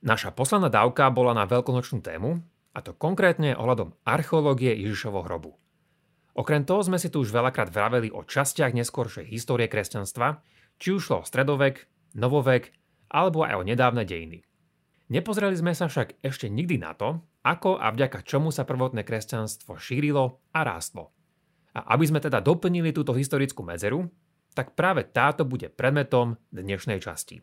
Naša posledná dávka bola na veľkonočnú tému, a to konkrétne ohľadom archeológie Ježišovho hrobu. Okrem toho sme si tu už veľakrát vraveli o častiach neskôršej histórie kresťanstva, či už šlo o stredovek, novovek alebo aj o nedávne dejiny. Nepozreli sme sa však ešte nikdy na to, ako a vďaka čomu sa prvotné kresťanstvo šírilo a rástlo. A aby sme teda doplnili túto historickú medzeru, tak práve táto bude predmetom dnešnej časti.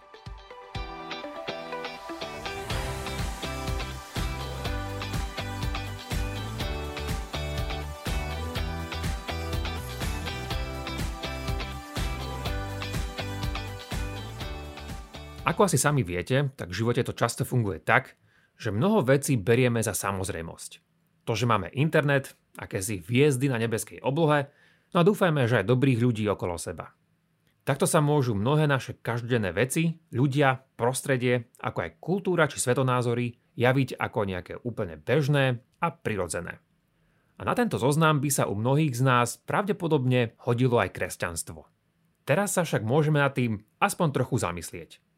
Ako asi sami viete, tak v živote to často funguje tak, že mnoho vecí berieme za samozrejmosť. To, že máme internet, akési hviezdy na nebeskej oblohe, no a dúfajme, že aj dobrých ľudí okolo seba. Takto sa môžu mnohé naše každodenné veci, ľudia, prostredie, ako aj kultúra či svetonázory javiť ako nejaké úplne bežné a prirodzené. A na tento zoznam by sa u mnohých z nás pravdepodobne hodilo aj kresťanstvo. Teraz sa však môžeme nad tým aspoň trochu zamyslieť.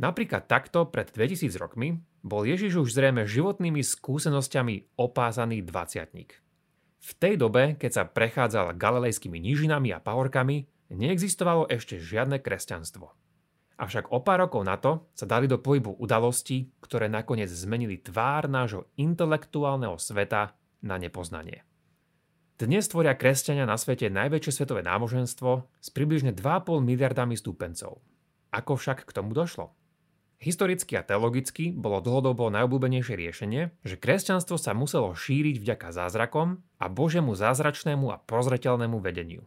Napríklad takto pred 2000 rokmi bol Ježiš už zrejme životnými skúsenosťami opázaný dvaciatník. V tej dobe, keď sa prechádzal galilejskými nížinami a pahorkami, neexistovalo ešte žiadne kresťanstvo. Avšak o pár rokov na to sa dali do pohybu udalosti, ktoré nakoniec zmenili tvár nášho intelektuálneho sveta na nepoznanie. Dnes tvoria kresťania na svete najväčšie svetové náboženstvo s približne 2,5 miliardami stúpencov. Ako však k tomu došlo? Historicky a teologicky bolo dlhodobo najobľúbenejšie riešenie, že kresťanstvo sa muselo šíriť vďaka zázrakom a Božiemu zázračnému a prozreteľnému vedeniu.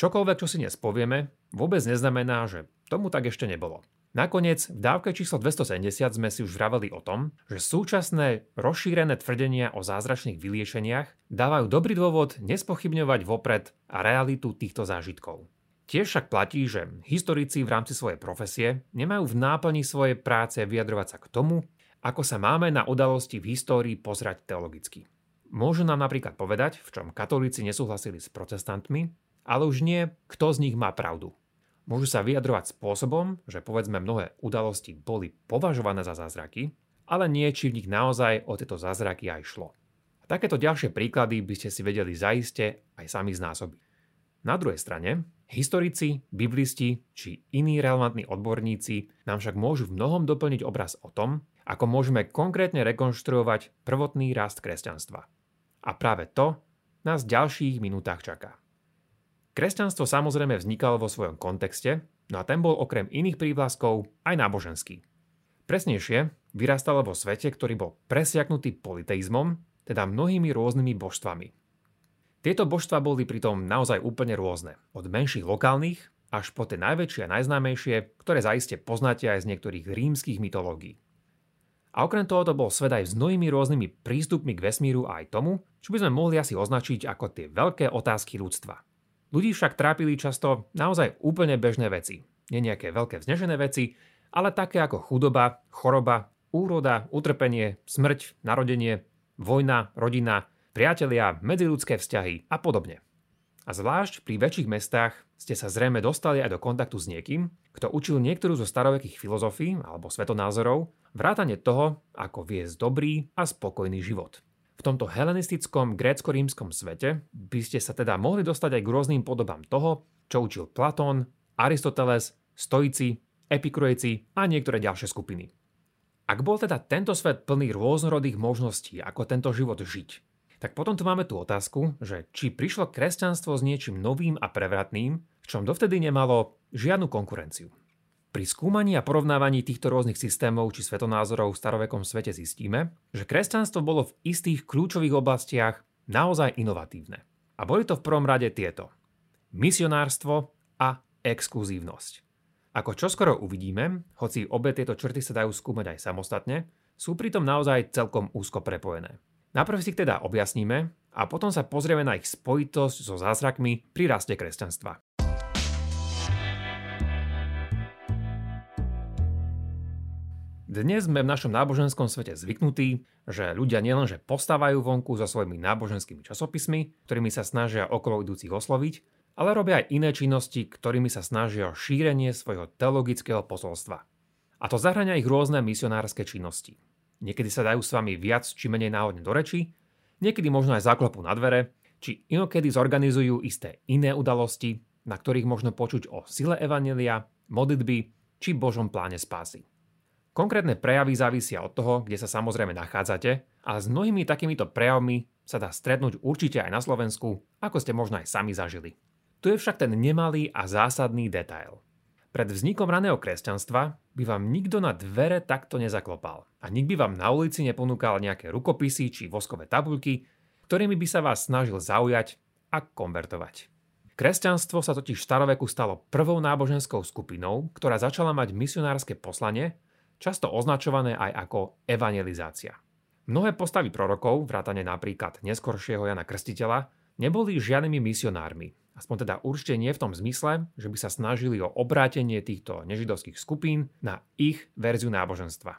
Čokoľvek, čo si dnes povieme, vôbec neznamená, že tomu tak ešte nebolo. Nakoniec v dávke číslo 270 sme si už vraveli o tom, že súčasné rozšírené tvrdenia o zázračných vyliešeniach dávajú dobrý dôvod nespochybňovať vopred a realitu týchto zážitkov. Tiež však platí, že historici v rámci svojej profesie nemajú v náplni svojej práce vyjadrovať sa k tomu, ako sa máme na udalosti v histórii pozrať teologicky. Môžu nám napríklad povedať, v čom katolíci nesúhlasili s protestantmi, ale už nie, kto z nich má pravdu. Môžu sa vyjadrovať spôsobom, že povedzme mnohé udalosti boli považované za zázraky, ale nie, či v nich naozaj o tieto zázraky aj šlo. A takéto ďalšie príklady by ste si vedeli zaiste aj sami znásobiť. Na druhej strane, historici, biblisti či iní relevantní odborníci nám však môžu v mnohom doplniť obraz o tom, ako môžeme konkrétne rekonštruovať prvotný rast kresťanstva. A práve to nás v ďalších minútach čaká. Kresťanstvo samozrejme vznikalo vo svojom kontexte, no a ten bol okrem iných prívlaskov aj náboženský. Presnejšie, vyrastalo vo svete, ktorý bol presiaknutý politeizmom, teda mnohými rôznymi božstvami. Tieto božstva boli pritom naozaj úplne rôzne. Od menších lokálnych až po tie najväčšie a najznámejšie, ktoré zaiste poznáte aj z niektorých rímskych mytológií. A okrem toho to bol svet aj s mnohými rôznymi prístupmi k vesmíru a aj tomu, čo by sme mohli asi označiť ako tie veľké otázky ľudstva. Ľudí však trápili často naozaj úplne bežné veci. Nie nejaké veľké vznešené veci, ale také ako chudoba, choroba, úroda, utrpenie, smrť, narodenie, vojna, rodina, priatelia, medziludské vzťahy a podobne. A zvlášť pri väčších mestách ste sa zrejme dostali aj do kontaktu s niekým, kto učil niektorú zo starovekých filozofí alebo svetonázorov, vrátane toho, ako viesť dobrý a spokojný život. V tomto helenistickom grécko-rímskom svete by ste sa teda mohli dostať aj k rôznym podobám toho, čo učil Platón, Aristoteles, stoici, epikurejci a niektoré ďalšie skupiny. Ak bol teda tento svet plný rôznorodých možností, ako tento život žiť, tak potom tu máme tú otázku, že či prišlo kresťanstvo s niečím novým a prevratným, v čom dovtedy nemalo žiadnu konkurenciu. Pri skúmaní a porovnávaní týchto rôznych systémov či svetonázorov v starovekom svete zistíme, že kresťanstvo bolo v istých kľúčových oblastiach naozaj inovatívne. A boli to v prvom rade tieto. Misionárstvo a exkluzívnosť. Ako čoskoro uvidíme, hoci obe tieto črty sa dajú skúmať aj samostatne, sú pritom naozaj celkom úzko prepojené. Najprv si ich teda objasníme a potom sa pozrieme na ich spojitosť so zázrakmi pri raste kresťanstva. Dnes sme v našom náboženskom svete zvyknutí, že ľudia nielenže postávajú vonku so svojimi náboženskými časopismi, ktorými sa snažia okolo idúcich osloviť, ale robia aj iné činnosti, ktorými sa snažia o šírenie svojho teologického posolstva. A to zahrania ich rôzne misionárske činnosti. Niekedy sa dajú s vami viac či menej náhodne do reči, niekedy možno aj záklopu na dvere, či inokedy zorganizujú isté iné udalosti, na ktorých možno počuť o sile Evanelia, modlitby či Božom pláne spásy. Konkrétne prejavy závisia od toho, kde sa samozrejme nachádzate, ale s mnohými takýmito prejavmi sa dá stretnúť určite aj na Slovensku, ako ste možno aj sami zažili. Tu je však ten nemalý a zásadný detail. Pred vznikom raného kresťanstva by vám nikto na dvere takto nezaklopal a nik by vám na ulici neponúkal nejaké rukopisy či voskové tabuľky, ktorými by sa vás snažil zaujať a konvertovať. Kresťanstvo sa totiž v staroveku stalo prvou náboženskou skupinou, ktorá začala mať misionárske poslanie často označované aj ako evangelizácia. Mnohé postavy prorokov, vrátane napríklad neskoršieho Jana Krstiteľa, neboli žiadnymi misionármi. Aspoň teda určite nie v tom zmysle, že by sa snažili o obrátenie týchto nežidovských skupín na ich verziu náboženstva.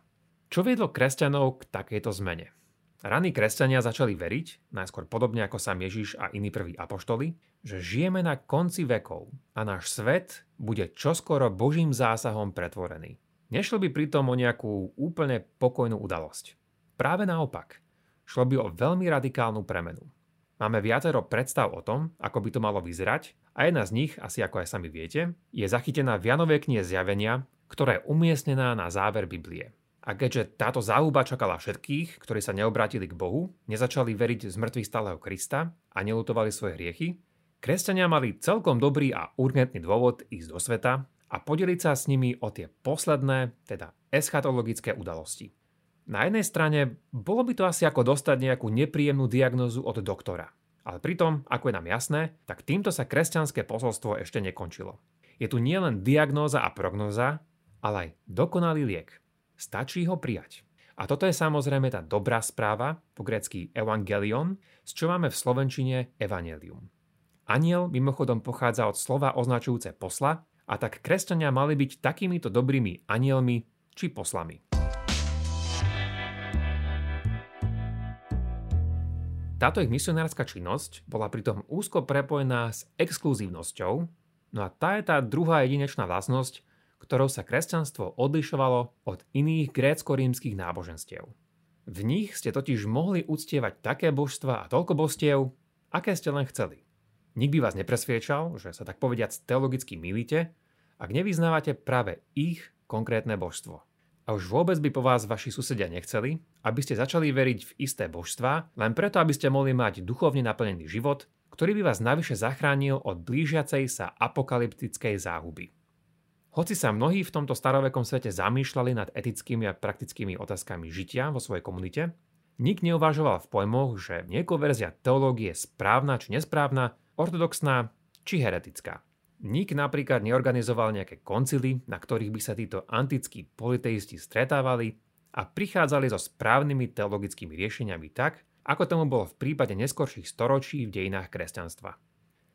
Čo viedlo kresťanov k takejto zmene? Raní kresťania začali veriť, najskôr podobne ako sa Ježiš a iní prví apoštoli, že žijeme na konci vekov a náš svet bude čoskoro Božím zásahom pretvorený. Nešlo by pritom o nejakú úplne pokojnú udalosť. Práve naopak, šlo by o veľmi radikálnu premenu. Máme viacero predstav o tom, ako by to malo vyzerať a jedna z nich, asi ako aj sami viete, je zachytená v Janovej knihe zjavenia, ktorá je umiestnená na záver Biblie. A keďže táto záhuba čakala všetkých, ktorí sa neobrátili k Bohu, nezačali veriť z mŕtvych stáleho Krista a nelutovali svoje hriechy, kresťania mali celkom dobrý a urgentný dôvod ísť do sveta a podeliť sa s nimi o tie posledné, teda eschatologické udalosti. Na jednej strane bolo by to asi ako dostať nejakú nepríjemnú diagnózu od doktora. Ale pritom, ako je nám jasné, tak týmto sa kresťanské posolstvo ešte nekončilo. Je tu nielen diagnóza a prognoza, ale aj dokonalý liek. Stačí ho prijať. A toto je samozrejme tá dobrá správa, po grecky evangelion, z čo máme v slovenčine evanelium. Aniel mimochodom pochádza od slova označujúce posla a tak kresťania mali byť takýmito dobrými anielmi či poslami. Táto ich misionárska činnosť bola pritom úzko prepojená s exkluzívnosťou, no a tá je tá druhá jedinečná vlastnosť, ktorou sa kresťanstvo odlišovalo od iných grécko-rímskych náboženstiev. V nich ste totiž mohli uctievať také božstva a toľko bostiev, aké ste len chceli. Nik by vás nepresviečal, že sa tak povediac teologicky milíte ak nevyznávate práve ich konkrétne božstvo. A už vôbec by po vás vaši susedia nechceli, aby ste začali veriť v isté božstva, len preto, aby ste mohli mať duchovne naplnený život, ktorý by vás navyše zachránil od blížiacej sa apokalyptickej záhuby. Hoci sa mnohí v tomto starovekom svete zamýšľali nad etickými a praktickými otázkami žitia vo svojej komunite, nik neuvažoval v pojmoch, že niekoho verzia teológie je správna či nesprávna, ortodoxná či heretická. Nik napríklad neorganizoval nejaké koncily, na ktorých by sa títo antickí politeisti stretávali a prichádzali so správnymi teologickými riešeniami tak, ako tomu bolo v prípade neskorších storočí v dejinách kresťanstva.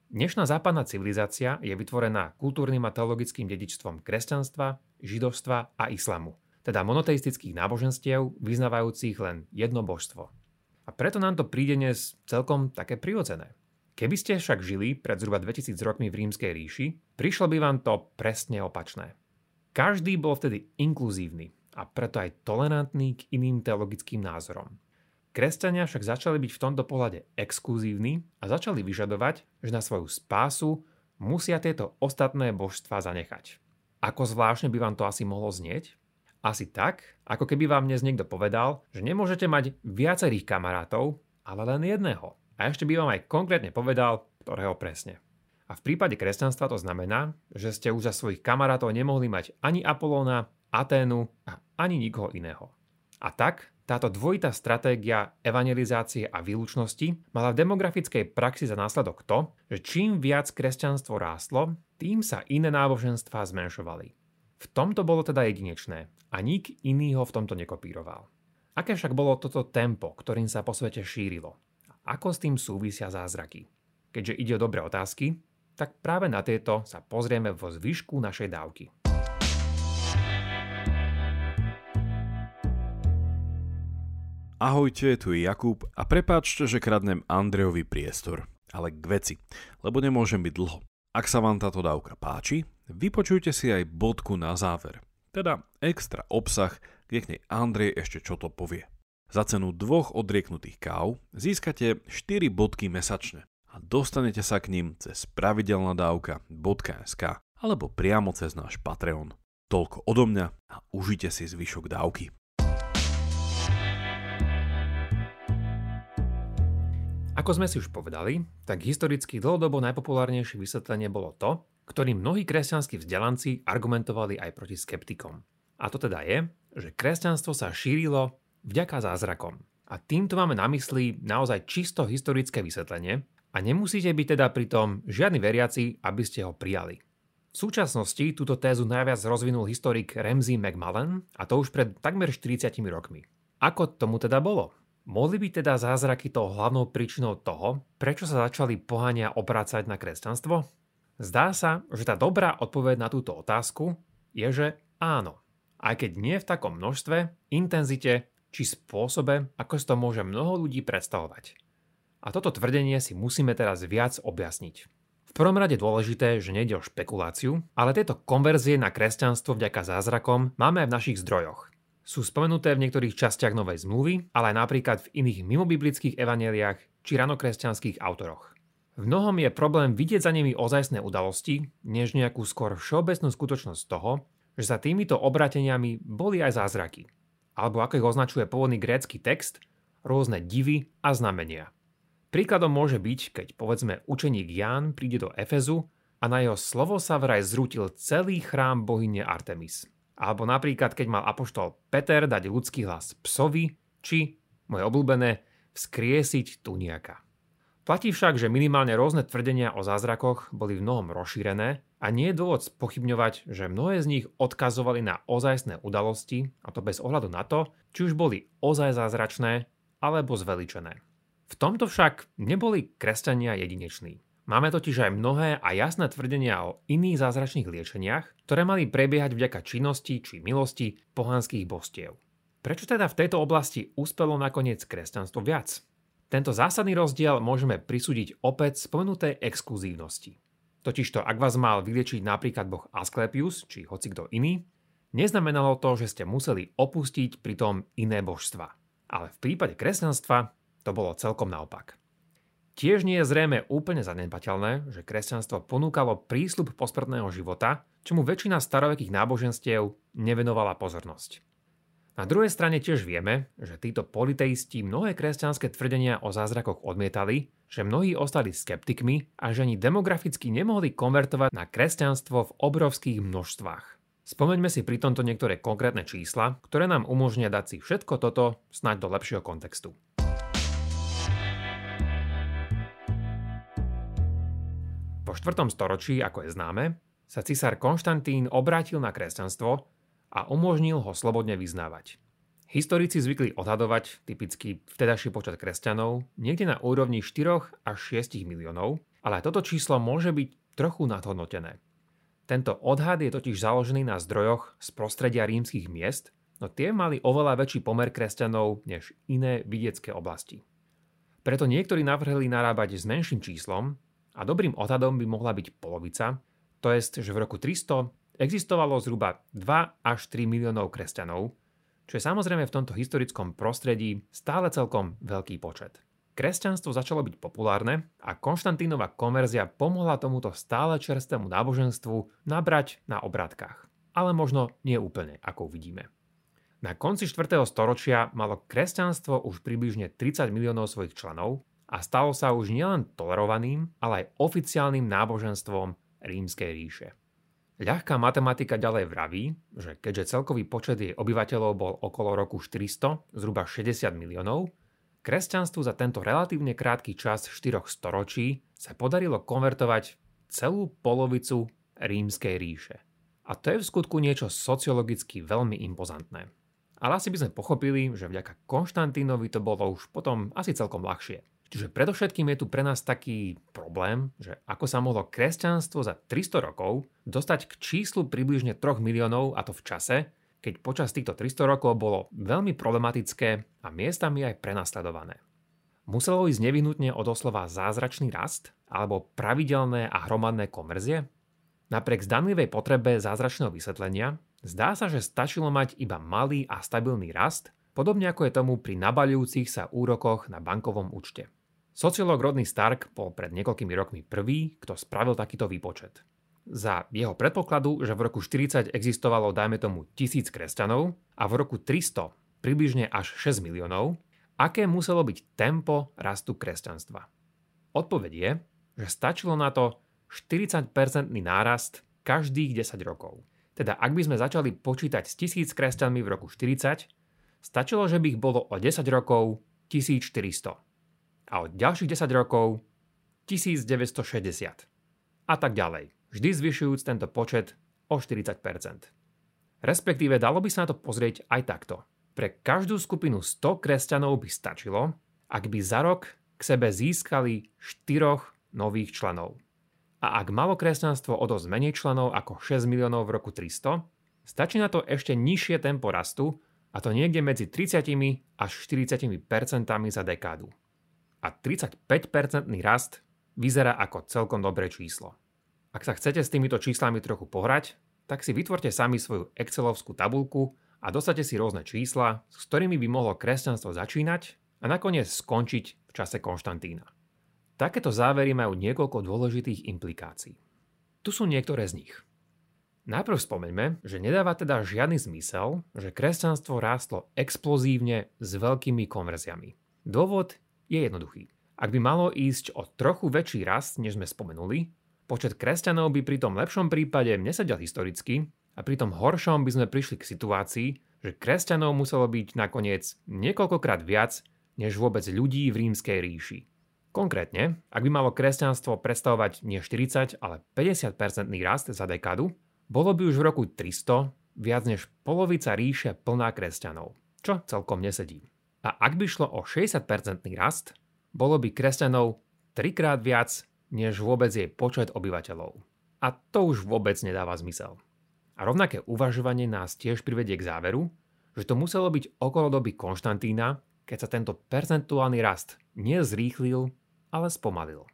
Dnešná západná civilizácia je vytvorená kultúrnym a teologickým dedičstvom kresťanstva, židovstva a islamu, teda monoteistických náboženstiev vyznávajúcich len jedno božstvo. A preto nám to príde dnes celkom také prirodzené. Keby ste však žili pred zhruba 2000 rokmi v rímskej ríši, prišlo by vám to presne opačné. Každý bol vtedy inkluzívny a preto aj tolerantný k iným teologickým názorom. Kresťania však začali byť v tomto pohľade exkluzívni a začali vyžadovať, že na svoju spásu musia tieto ostatné božstva zanechať. Ako zvláštne by vám to asi mohlo znieť? Asi tak, ako keby vám dnes niekto povedal, že nemôžete mať viacerých kamarátov, ale len jedného. A ešte by vám aj konkrétne povedal, ktorého presne. A v prípade kresťanstva to znamená, že ste už za svojich kamarátov nemohli mať ani Apolóna, Aténu a ani nikoho iného. A tak táto dvojitá stratégia evangelizácie a výlučnosti mala v demografickej praxi za následok to, že čím viac kresťanstvo rástlo, tým sa iné náboženstvá zmenšovali. V tomto bolo teda jedinečné a nik iný ho v tomto nekopíroval. Aké však bolo toto tempo, ktorým sa po svete šírilo? Ako s tým súvisia zázraky? Keďže ide o dobré otázky, tak práve na tieto sa pozrieme vo zvyšku našej dávky. Ahojte, tu je Jakub a prepáčte, že kradnem Andrejovi priestor. Ale k veci, lebo nemôžem byť dlho. Ak sa vám táto dávka páči, vypočujte si aj bodku na záver. Teda extra obsah, kde k nej Andrej ešte čo to povie. Za cenu dvoch odrieknutých káv získate 4 bodky mesačne a dostanete sa k ním cez pravidelnadavka.sk alebo priamo cez náš Patreon. Toľko odo mňa a užite si zvyšok dávky. Ako sme si už povedali, tak historicky dlhodobo najpopulárnejšie vysvetlenie bolo to, ktorým mnohí kresťanskí vzdelanci argumentovali aj proti skeptikom. A to teda je, že kresťanstvo sa šírilo vďaka zázrakom. A týmto máme na mysli naozaj čisto historické vysvetlenie a nemusíte byť teda pritom žiadny veriaci, aby ste ho prijali. V súčasnosti túto tézu najviac rozvinul historik Ramsey McMullen a to už pred takmer 40 rokmi. Ako tomu teda bolo? Mohli byť teda zázraky toho hlavnou príčinou toho, prečo sa začali pohania obrácať na kresťanstvo? Zdá sa, že tá dobrá odpoveď na túto otázku je, že áno. Aj keď nie v takom množstve, intenzite či spôsobe, ako si to môže mnoho ľudí predstavovať. A toto tvrdenie si musíme teraz viac objasniť. V prvom rade dôležité, že nejde o špekuláciu, ale tieto konverzie na kresťanstvo vďaka zázrakom máme aj v našich zdrojoch sú spomenuté v niektorých častiach Novej zmluvy, ale aj napríklad v iných mimobiblických evaneliách či ranokresťanských autoroch. V mnohom je problém vidieť za nimi ozajstné udalosti, než nejakú skôr všeobecnú skutočnosť toho, že za týmito obrateniami boli aj zázraky. Alebo ako ich označuje pôvodný grécky text, rôzne divy a znamenia. Príkladom môže byť, keď povedzme učeník Ján príde do Efezu a na jeho slovo sa vraj zrútil celý chrám bohyne Artemis – alebo napríklad, keď mal apoštol Peter dať ľudský hlas psovi, či, moje obľúbené, vzkriesiť tuniaka. Platí však, že minimálne rôzne tvrdenia o zázrakoch boli v mnohom rozšírené a nie je dôvod pochybňovať, že mnohé z nich odkazovali na ozajstné udalosti, a to bez ohľadu na to, či už boli ozaj zázračné alebo zveličené. V tomto však neboli kresťania jedineční. Máme totiž aj mnohé a jasné tvrdenia o iných zázračných liečeniach, ktoré mali prebiehať vďaka činnosti či milosti pohanských bostiev. Prečo teda v tejto oblasti uspelo nakoniec kresťanstvo viac? Tento zásadný rozdiel môžeme prisúdiť opäť spomenutej exkluzívnosti. Totižto ak vás mal vyliečiť napríklad boh Asklepius či hoci kto iný, neznamenalo to, že ste museli opustiť pritom iné božstva. Ale v prípade kresťanstva to bolo celkom naopak. Tiež nie je zrejme úplne zanedbateľné, že kresťanstvo ponúkalo prísľub posmrtného života, čomu väčšina starovekých náboženstiev nevenovala pozornosť. Na druhej strane tiež vieme, že títo politeisti mnohé kresťanské tvrdenia o zázrakoch odmietali, že mnohí ostali skeptikmi a že ani demograficky nemohli konvertovať na kresťanstvo v obrovských množstvách. Spomeňme si pri tomto niektoré konkrétne čísla, ktoré nám umožnia dať si všetko toto snáď do lepšieho kontextu. Po 4. storočí, ako je známe, sa cisár Konštantín obrátil na kresťanstvo a umožnil ho slobodne vyznávať. Historici zvykli odhadovať typicky vtedajší počet kresťanov niekde na úrovni 4 až 6 miliónov, ale toto číslo môže byť trochu nadhodnotené. Tento odhad je totiž založený na zdrojoch z prostredia rímskych miest, no tie mali oveľa väčší pomer kresťanov než iné vidiecké oblasti. Preto niektorí navrhli narábať s menším číslom a dobrým odhadom by mohla byť polovica, to je, že v roku 300 existovalo zhruba 2 až 3 miliónov kresťanov, čo je samozrejme v tomto historickom prostredí stále celkom veľký počet. Kresťanstvo začalo byť populárne a Konštantínova konverzia pomohla tomuto stále čerstvému náboženstvu nabrať na obrátkach. Ale možno nie úplne, ako uvidíme. Na konci 4. storočia malo kresťanstvo už približne 30 miliónov svojich členov a stalo sa už nielen tolerovaným, ale aj oficiálnym náboženstvom rímskej ríše. Ľahká matematika ďalej vraví, že keďže celkový počet jej obyvateľov bol okolo roku 400, zhruba 60 miliónov, kresťanstvu za tento relatívne krátky čas 4 storočí sa podarilo konvertovať celú polovicu rímskej ríše. A to je v skutku niečo sociologicky veľmi impozantné. Ale asi by sme pochopili, že vďaka Konštantínovi to bolo už potom asi celkom ľahšie. Čiže predovšetkým je tu pre nás taký problém, že ako sa mohlo kresťanstvo za 300 rokov dostať k číslu približne 3 miliónov a to v čase, keď počas týchto 300 rokov bolo veľmi problematické a miestami aj prenasledované. Muselo ísť nevyhnutne o doslova zázračný rast alebo pravidelné a hromadné konverzie? Napriek zdanlivej potrebe zázračného vysvetlenia, zdá sa, že stačilo mať iba malý a stabilný rast, podobne ako je tomu pri nabaľujúcich sa úrokoch na bankovom účte. Sociológ Rodney Stark bol pred niekoľkými rokmi prvý, kto spravil takýto výpočet za jeho predpokladu, že v roku 40 existovalo, dajme tomu, tisíc kresťanov a v roku 300 približne až 6 miliónov, aké muselo byť tempo rastu kresťanstva. Odpoveď je, že stačilo na to 40-percentný nárast každých 10 rokov. Teda ak by sme začali počítať s tisíc kresťanmi v roku 40, stačilo, že by ich bolo o 10 rokov 1400 a od ďalších 10 rokov 1960 a tak ďalej vždy zvyšujúc tento počet o 40% Respektíve dalo by sa na to pozrieť aj takto. Pre každú skupinu 100 kresťanov by stačilo, ak by za rok k sebe získali 4 nových členov. A ak malo kresťanstvo o dosť menej členov ako 6 miliónov v roku 300, stačí na to ešte nižšie tempo rastu, a to niekde medzi 30 až 40 percentami za dekádu. A 35-percentný rast vyzerá ako celkom dobré číslo. Ak sa chcete s týmito číslami trochu pohrať, tak si vytvorte sami svoju Excelovskú tabulku a dostate si rôzne čísla, s ktorými by mohlo kresťanstvo začínať a nakoniec skončiť v čase Konštantína. Takéto závery majú niekoľko dôležitých implikácií. Tu sú niektoré z nich. Najprv spomeňme, že nedáva teda žiadny zmysel, že kresťanstvo rástlo explozívne s veľkými konverziami. Dôvod je jednoduchý. Ak by malo ísť o trochu väčší rast, než sme spomenuli, Počet kresťanov by pri tom lepšom prípade nesedel historicky a pri tom horšom by sme prišli k situácii, že kresťanov muselo byť nakoniec niekoľkokrát viac než vôbec ľudí v rímskej ríši. Konkrétne, ak by malo kresťanstvo predstavovať nie 40, ale 50-percentný rast za dekádu, bolo by už v roku 300 viac než polovica ríše plná kresťanov, čo celkom nesedí. A ak by šlo o 60-percentný rast, bolo by kresťanov trikrát viac než vôbec jej počet obyvateľov. A to už vôbec nedáva zmysel. A rovnaké uvažovanie nás tiež privedie k záveru, že to muselo byť okolo doby Konštantína, keď sa tento percentuálny rast nezrýchlil, ale spomalil.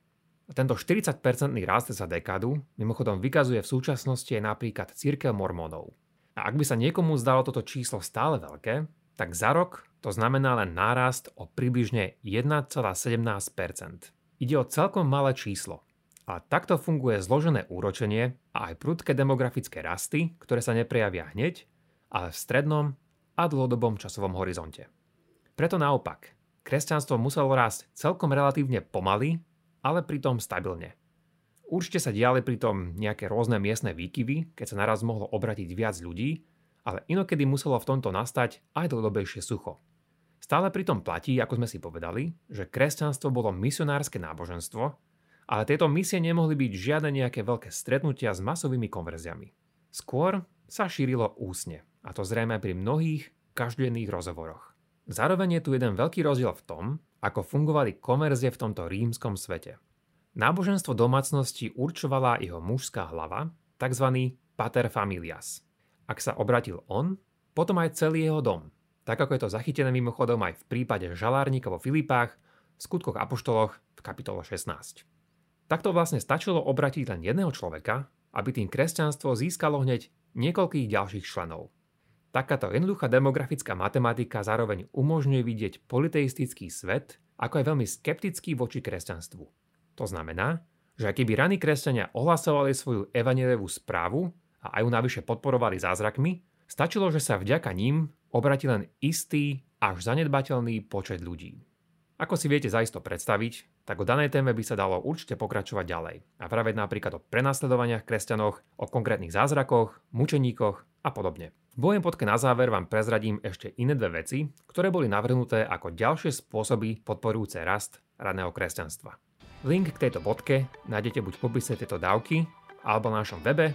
A tento 40-percentný rast za dekádu mimochodom vykazuje v súčasnosti aj napríklad církev mormónov. A ak by sa niekomu zdalo toto číslo stále veľké, tak za rok to znamená len nárast o približne 1,17%. Ide o celkom malé číslo. A takto funguje zložené úročenie a aj prudké demografické rasty, ktoré sa neprejavia hneď, ale v strednom a dlhodobom časovom horizonte. Preto naopak, kresťanstvo muselo rásť celkom relatívne pomaly, ale pritom stabilne. Určite sa diali pritom nejaké rôzne miestne výkyvy, keď sa naraz mohlo obratiť viac ľudí, ale inokedy muselo v tomto nastať aj dlhodobejšie sucho. Stále pritom platí, ako sme si povedali, že kresťanstvo bolo misionárske náboženstvo, ale tieto misie nemohli byť žiadne nejaké veľké stretnutia s masovými konverziami. Skôr sa šírilo úsne, a to zrejme pri mnohých každodenných rozhovoroch. Zároveň je tu jeden veľký rozdiel v tom, ako fungovali konverzie v tomto rímskom svete. Náboženstvo domácnosti určovala jeho mužská hlava, tzv. pater familias. Ak sa obratil on, potom aj celý jeho dom, tak ako je to zachytené mimochodom aj v prípade žalárnika vo Filipách, v skutkoch Apoštoloch v kapitole 16. Takto vlastne stačilo obratiť len jedného človeka, aby tým kresťanstvo získalo hneď niekoľkých ďalších členov. Takáto jednoduchá demografická matematika zároveň umožňuje vidieť politeistický svet ako aj veľmi skeptický voči kresťanstvu. To znamená, že ak by raní kresťania ohlasovali svoju evanelievú správu a aj ju navyše podporovali zázrakmi, stačilo, že sa vďaka ním obratí len istý až zanedbateľný počet ľudí. Ako si viete zaisto predstaviť, tak o danej téme by sa dalo určite pokračovať ďalej a vraveť napríklad o prenasledovaniach kresťanoch, o konkrétnych zázrakoch, mučeníkoch a podobne. V mojom podke na záver vám prezradím ešte iné dve veci, ktoré boli navrhnuté ako ďalšie spôsoby podporujúce rast raného kresťanstva. Link k tejto bodke nájdete buď v popise tejto dávky alebo na našom webe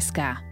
KSK.